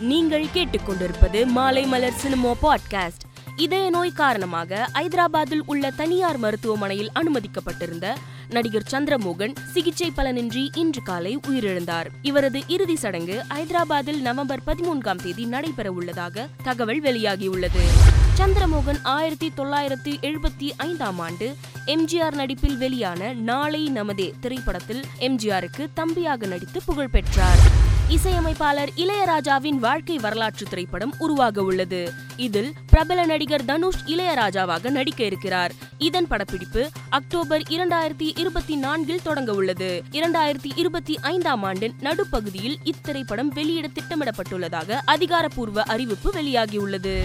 நீங்கள் கேட்டுக்கொண்டிருப்பது மாலை மலர் சினிமா பாட்காஸ்ட். இதய நோய் காரணமாக ஐதராபாத்தில் உள்ள தனியார் மருத்துவமனையில் அனுமதிக்கப்பட்டிருந்த நடிகர் சந்திரமோகன் சிகிச்சை பலனின்றி இன்று காலை உயிரிழந்தார். இவரது இறுதி சடங்கு ஐதராபாத்தில் நவம்பர் பதிமூன்றாம் தேதி நடைபெற உள்ளதாக தகவல் வெளியாகியுள்ளது. சந்திரமோகன் ஆயிரத்தி தொள்ளாயிரத்தி எழுபத்தி ஐந்தாம் ஆண்டு எம்ஜிஆர் நடிப்பில் வெளியான நாளை நமதே திரைப்படத்தில் எம்ஜிஆருக்கு தம்பியாக நடித்து புகழ் பெற்றார். இசையமைப்பாளர் இளையராஜாவின் வாழ்க்கை வரலாற்று திரைப்படம் உருவாக உள்ளது இதில் பிரபல நடிகர் தனுஷ் இளையராஜாவாக நடிக்க இருக்கிறார். இதன் படப்பிடிப்பு அக்டோபர் இரண்டாயிரத்தி இருபத்தி நான்கில் தொடங்க உள்ளது இரண்டாயிரத்தி இருபத்தி ஐந்தாம் ஆண்டின் நடுப்பகுதியில் இத்திரைப்படம் வெளியிட திட்டமிடப்பட்டுள்ளதாக அதிகாரப்பூர்வ அறிவிப்பு வெளியாகியுள்ளது.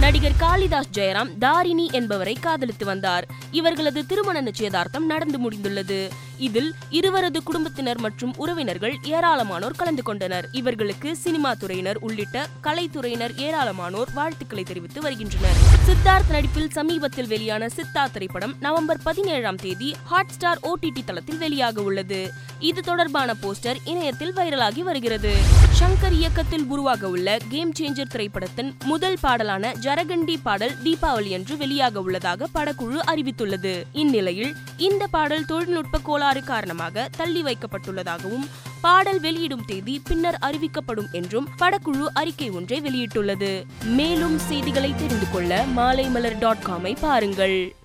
நடிகர் காளிதாஸ் ஜெயராம் தாரிணி என்பவரை காதலித்து வந்தார். இவர்களது திருமண நிச்சயதார்த்தம் நடந்து முடிந்துள்ளது. இதில் இருவரது குடும்பத்தினர் மற்றும் உறவினர்கள் ஏராளமானோர் கலந்து கொண்டனர். இவர்களுக்கு சினிமா துறையினர் உள்ளிட்ட கலைத்துறையினர் ஏராளமானோர் வாழ்த்துக்களை தெரிவித்து வருகின்றனர். சித்தார்த் நடிப்பில் சமீபத்தில் வெளியான சித்தார்த் திரைப்படம் நவம்பர் பதினேழாம் தேதி ஹாட் ஸ்டார் ஓடிடி தளத்தில் வெளியாக உள்ளது இது தொடர்பான போஸ்டர் இணையத்தில் வைரலாகி வருகிறது. ஷங்கர் இயக்கத்தில் உருவாக உள்ள கேம் சேஞ்சர் திரைப்படத்தின் முதல் பாடலான ஜரகண்டி பாடல் தீபாவளி அன்று வெளியாக உள்ளதாக படக்குழு அறிவித்துள்ளது. இந்நிலையில் இந்த பாடல் தொழில்நுட்ப கோளாறு காரணமாக தள்ளி வைக்கப்பட்டுள்ளதாகவும் பாடல் வெளியிடும் தேதி பின்னர் அறிவிக்கப்படும் என்றும் படக்குழு அறிக்கை ஒன்றை வெளியிட்டுள்ளது. மேலும் செய்திகளை தெரிந்து கொள்ள மாலைமலர் டாட் காமை பாருங்கள்.